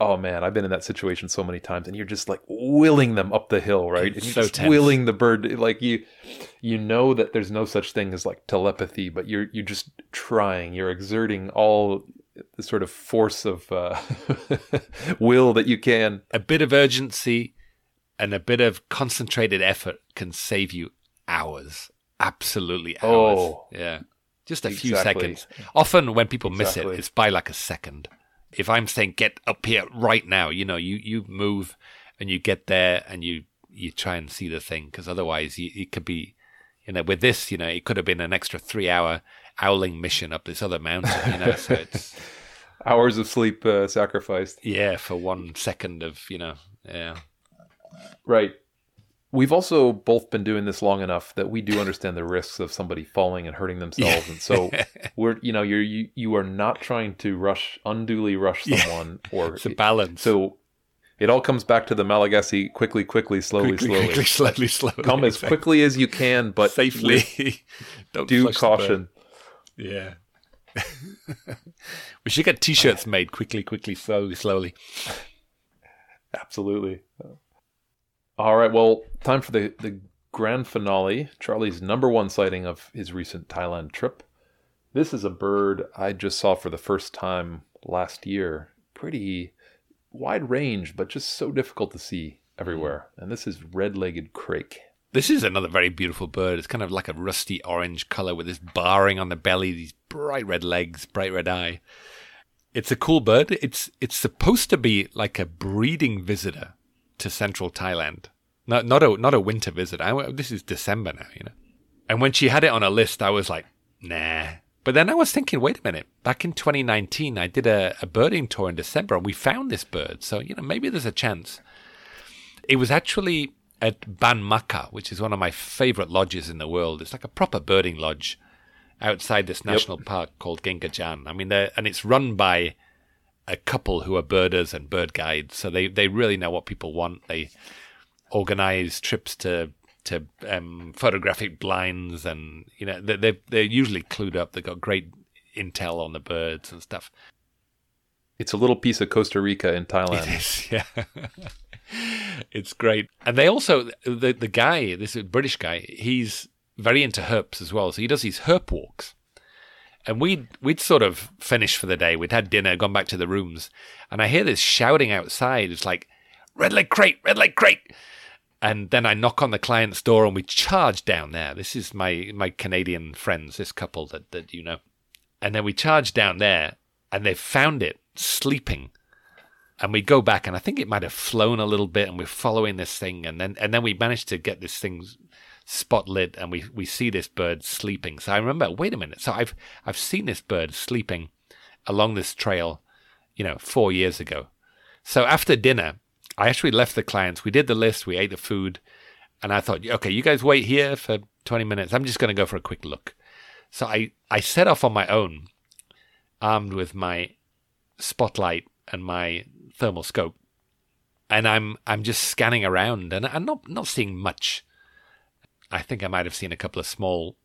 Oh man, I've been in that situation so many times, and you're just like willing them up the hill, right? It's and you're so just tense. willing the bird, like you, you know that there's no such thing as like telepathy, but you're you're just trying, you're exerting all the sort of force of uh, will that you can. a bit of urgency and a bit of concentrated effort can save you hours. Absolutely hours. Oh. yeah. Just a few seconds. Often when people miss Exactly. it, it's by like a second. If I'm saying get up here right now, you know, you, you move and you get there and you, you try and see the thing because otherwise you, it could be, you know, with this, you know, it could have been an extra three hour owling mission up this other mountain, you know, so it's, Hours of sleep uh, sacrificed. yeah, for one second of, you know, yeah. Right. We've also both been doing this long enough that we do understand the risks of somebody falling and hurting themselves, and so we're you know you're you, you are not trying to rush unduly rush Yeah. someone or It's a balance. so it all comes back to the Malagasy quickly quickly slowly quickly, slowly quickly, slowly, slowly. come as quickly as you can but safely. Don't the caution. Yeah. we should get T-shirts made quickly, quickly, slowly, slowly. Absolutely. All right. Well, time for the, the grand finale. Charley's number one sighting of his recent Thailand trip. This is a bird I just saw for the first time last year. Pretty wide range, but just so difficult to see everywhere. Hmm. And this is red legged crake. This is another very beautiful bird. It's kind of like a rusty orange color with this barring on the belly, these bright red legs, bright red eye. It's a cool bird. It's it's supposed to be like a breeding visitor to central Thailand. Not not a not a winter visit. I, this is December now, you know. And when she had it on a list, I was like, nah. But then I was thinking, wait a minute. Back in 2019, I did a, a birding tour in December, and we found this bird. So you know, maybe there's a chance. It was actually at Ban Maka, which is one of my favorite lodges in the world. It's like a proper birding lodge outside this national park called Kaeng Krachan. I mean, and it's run by a couple who are birders and bird guides, so they they really know what people want. They organize trips to to um, photographic blinds, and you know they they they're usually clued up. They've got great intel on the birds and stuff. It's a little piece of Costa Rica in Thailand. It is, yeah. it's great. And they also the the guy, this British guy, he's very into herps as well. So he does these herp walks. And we'd we'd sort of finished for the day. We'd had dinner, gone back to the rooms, and I hear this shouting outside. It's like, red leg crake, red leg crake. And then I knock on the client's door and we charge down there. This is my my Canadian friends, this couple that, that you know. And then we charge down there and they've found it sleeping and we go back and I think it might have flown a little bit and we're following this thing and then and then we managed to get this thing spot lit and we we see this bird sleeping. So I remember, wait a minute. So I've I've seen this bird sleeping along this trail, you know, four years ago. So after dinner, I actually left the clients. We did the list, we ate the food, and I thought, okay, you guys wait here for 20 minutes. I'm just going to go for a quick look. So I, I set off on my own, armed with my spotlight and my thermal scope. And I'm I'm just scanning around and I'm not not seeing much. I think I might have seen a couple of small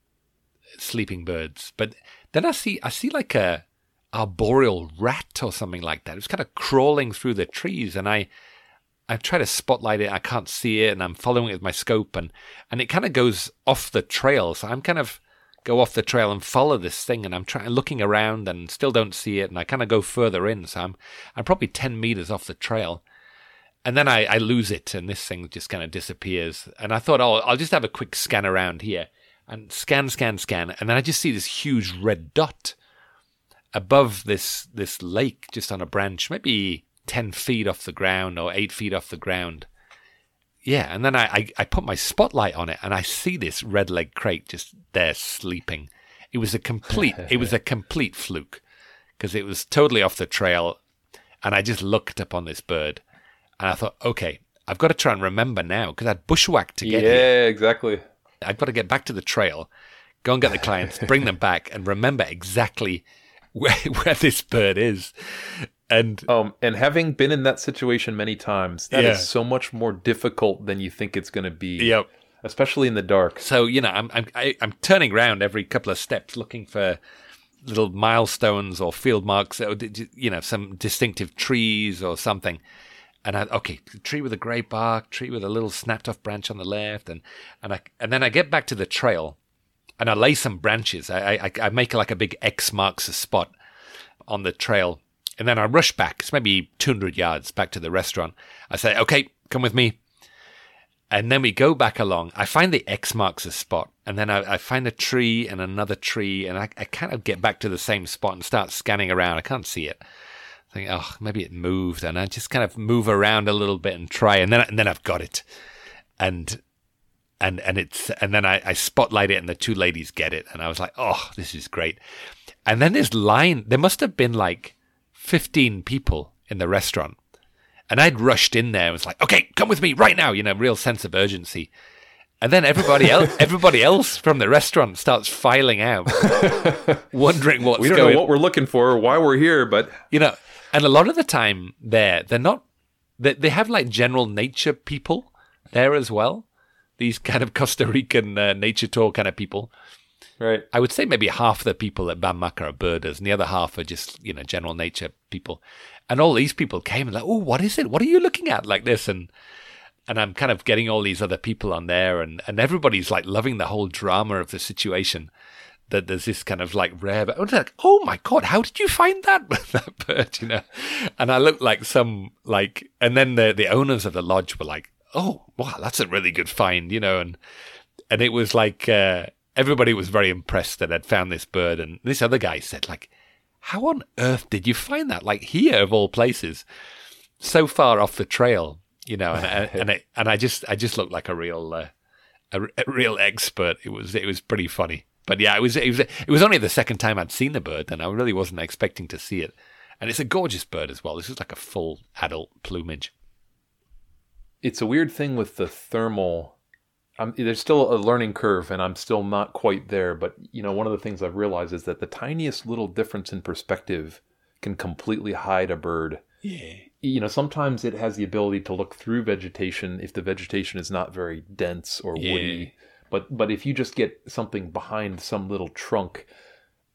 sleeping birds. But then I see I see like a arboreal rat or something like that. It was kind of crawling through the trees and I I try to spotlight it, I can't see it, and I'm following it with my scope and and it kind of goes off the trail. So I'm kind of go off the trail and follow this thing and I'm trying looking around and still don't see it and I kind of go further in. So I'm I'm probably ten meters off the trail. And then I, I lose it and this thing just kind of disappears. And I thought, oh, I'll just have a quick scan around here and scan, scan, scan, and then I just see this huge red dot above this this lake, just on a branch, maybe ten feet off the ground or eight feet off the ground. Yeah, and then I, I, I put my spotlight on it, and I see this red leg crake just there sleeping. It was a complete it was a complete fluke because it was totally off the trail, and I just looked upon this bird, and I thought, okay, I've got to try and remember now because I'd bushwhacked to get yeah, here. exactly. I've got to get back to the trail, go and get the clients, bring them back, and remember exactly where where this bird is. And Um, and having been in that situation many times, that is Yeah. so much more difficult than you think it's going to be. yep. Especially in the dark. So you know, I'm I'm I, I'm turning around every couple of steps, looking for little milestones or field marks, or you know, some distinctive trees or something. And I okay, tree with a grey bark, tree with a little snapped off branch on the left, and and I and then I get back to the trail, and I lay some branches. I I, I make like a big X marks a spot on the trail, and then I rush back. It's maybe 200 yards back to the restaurant. I say, okay, come with me. And then we go back along. I find the X marks a spot, and then I, I find a tree and another tree, and I, I kind of get back to the same spot and start scanning around. I can't see it. Think, oh, maybe it moved, and I just kind of move around a little bit and try, and then and then I've got it, and and and it's and then I, I spotlight it, and the two ladies get it, and I was like, oh, this is great. And then this line, there must have been like fifteen people in the restaurant, and I'd rushed in there and was like, okay, come with me right now, you know, real sense of urgency. And then everybody else, everybody else from the restaurant starts filing out, wondering what's going. We don't going. know what we're looking for or why we're here, but you know, and a lot of the time there, they're not. They they have like general nature people there as well. These kind of Costa Rican uh, nature tour kind of people. right. I would say maybe half the people at Ban Maka are birders, and the other half are just you know general nature people. And all these people came and like, oh, what is it? What are you looking at like this? And and I'm kind of getting all these other people on there, and and everybody's like loving the whole drama of the situation. That there's this kind of like rare, was like, oh my god, how did you find that that bird? You know, and I looked like some like, and then the the owners of the lodge were like, oh wow, that's a really good find, you know, and and it was like uh, everybody was very impressed that I'd found this bird, and this other guy said like, how on earth did you find that? Like here of all places, so far off the trail, you know, and and and, it, and I just I just looked like a real uh, a, a real expert. It was it was pretty funny, but yeah, it was it was it was only the second time I'd seen the bird, and I really wasn't expecting to see it. And it's a gorgeous bird as well. This is like a full adult plumage. It's a weird thing with the thermal. I'm, there's still a learning curve, and I'm still not quite there. But you know, one of the things I've realized is that the tiniest little difference in perspective can completely hide a bird. Yeah. You know, sometimes it has the ability to look through vegetation if the vegetation is not very dense or Yeah. But but if you just get something behind some little trunk,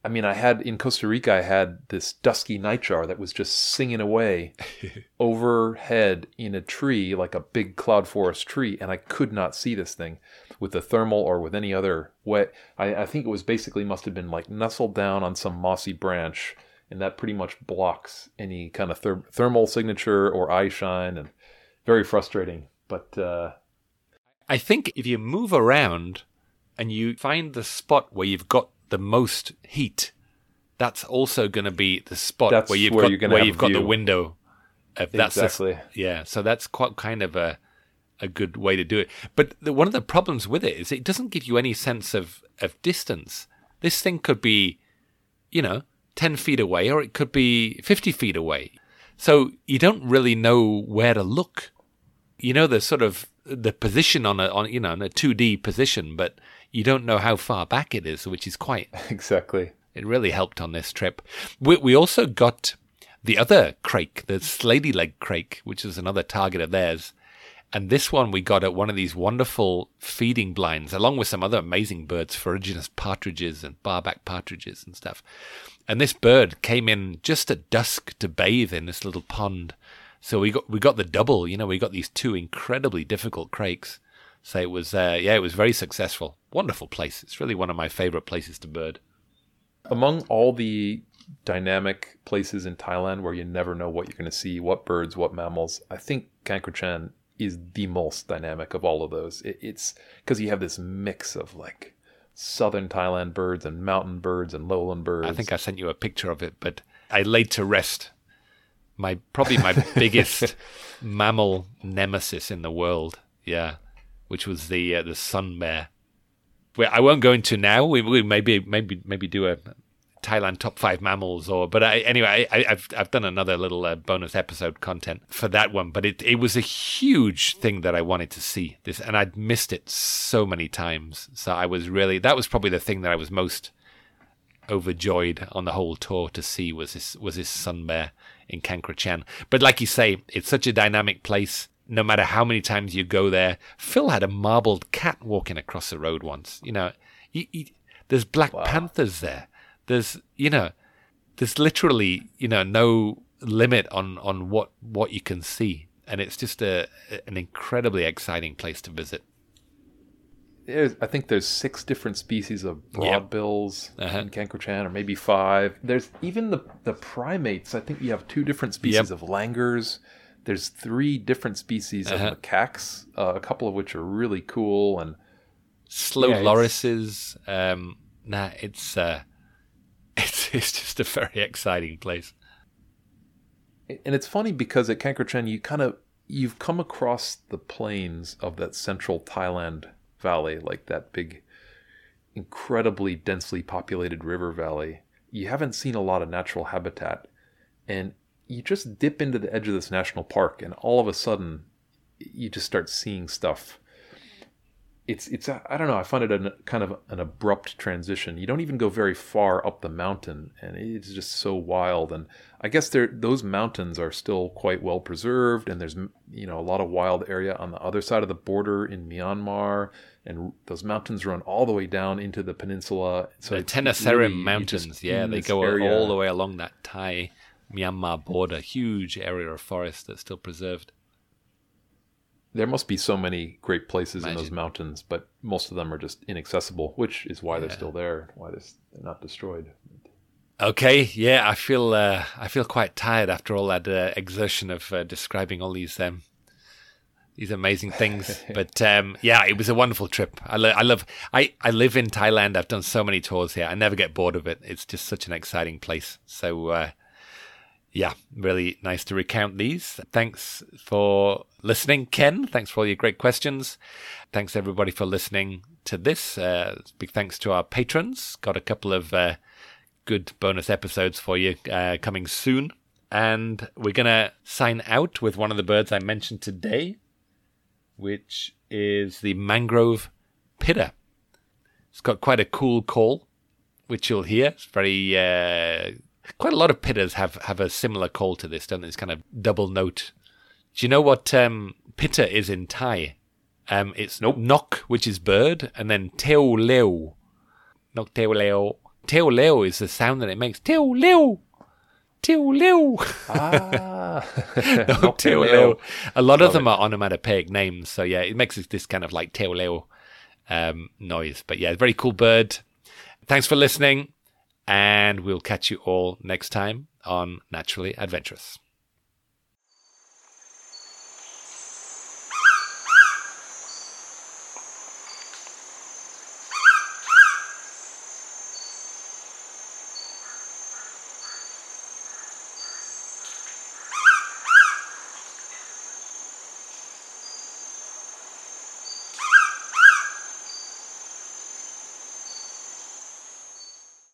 I mean, I had in Costa Rica, I had this dusky nightjar that was just singing away overhead in a tree, like a big cloud forest tree, and I could not see this thing with the thermal or with any other way. I, I think it was basically must have been like nestled down on some mossy branch, and that pretty much blocks any kind of ther- thermal signature or eye shine, and very frustrating. But uh, I think if you move around and you find the spot where you've got the most heat, that's also going to be the spot That's where you've where got where you've a got the window. Uh, the- exactly. yeah, so that's quite kind of a a good way to do it. But the, one of the problems with it is it doesn't give you any sense of of distance. This thing could be, you know, 10 feet away or it could be 50 feet away. So you don't really know where to look. You know the sort of the position on a on you know in a 2D position, but you don't know how far back it is, which is quite exactly. It really helped on this trip. We we also got the other crake, the slaty-leg crake, which is another target of theirs. And this one we got at one of these wonderful feeding blinds, along with some other amazing birds, ferruginous partridges and bar-backed partridges and stuff. And this bird came in just at dusk to bathe in this little pond. So we got we got the double. You know, we got these two incredibly difficult crakes. So it was, uh, yeah, it was very successful. Wonderful place. It's really one of my favorite places to bird. Among all the dynamic places in Thailand where you never know what you're going to see, what birds, what mammals, I think Kaeng Krachan is the most dynamic of all of those. It, it's because you have this mix of like southern Thailand birds and mountain birds and lowland birds. I think I sent you a picture of it, but I laid to rest my probably my biggest mammal nemesis in the world. Yeah, which was the uh, the sun bear. I won't go into now. We, we maybe maybe maybe do a Thailand top five mammals, or but I, anyway, I, have I've done another little uh, bonus episode content for that one. But it it was a huge thing that I wanted to see this, and I'd missed it so many times. So I was really that was probably the thing that I was most overjoyed on the whole tour to see was this was this sun bear in Kaeng Krachan. But like you say, it's such a dynamic place no matter how many times you go there. Phil had a marbled cat walking across the road once. You know, he, he, there's black wow. panthers there. There's, you know, there's literally, you know, no limit on on what what you can see, and it's just a an incredibly exciting place to visit. There's, I think there's six different species of broadbills yep. uh-huh. in Kaeng Krachan, or maybe five. There's even the the primates. I think you have two different species yep. of langurs there's three different species uh-huh. of macaques, uh, a couple of which are really cool and slow yeah, lorises. Um, nah, it's uh, it's it's just a very exciting place. And it's funny because at Kaeng Krachan you kind of you've come across the plains of that central Thailand valley, like that big, incredibly densely populated river valley. You haven't seen a lot of natural habitat, and you just dip into the edge of this national park and all of a sudden you just start seeing stuff it's it's uh, i don't know i find it a kind of an abrupt transition you don't even go very far up the mountain and it's just so wild and i guess there those mountains are still quite well preserved and there's you know a lot of wild area on the other side of the border in myanmar and those mountains run all the way down into the peninsula so the tenasserim really, mountains yeah they go area. all the way along that thai Myanmar border, huge area of forest that's still preserved. There must be so many great places Imagine. in those mountains, but most of them are just inaccessible, which is why yeah. they're still there, why they're not destroyed. Okay, yeah, I feel uh, I feel quite tired after all that uh, exertion of uh, describing all these um, these amazing things. but um, yeah, it was a wonderful trip. I, lo- I love. I I live in Thailand. I've done so many tours here. I never get bored of it. It's just such an exciting place. So uh, yeah, really nice to recount these. Thanks for listening, Ken. Thanks for all your great questions. Thanks everybody for listening to this. Uh, big thanks to our patrons. Got a couple of uh, good bonus episodes for you uh, coming soon. And we're going to sign out with one of the birds I mentioned today, which is the mangrove pitta. It's got quite a cool call, which you'll hear. It's very uh, Quite a lot of pittas have, have a similar call to this, don't they? This kind of double note. Do you know what um, pitta is in Thai? Um, it's nope. nok, which is bird, and then teo leo. Nok teo leo. Teo leo is the sound that it makes. Teo leo. Teo leo. Ah. no, teo leo. A lot Love of them it. are onomatopoeic names, so yeah, it makes this kind of like teo leo um, noise. But yeah, very cool bird. Thanks for listening and we'll catch you all next time on Naturally Adventurous.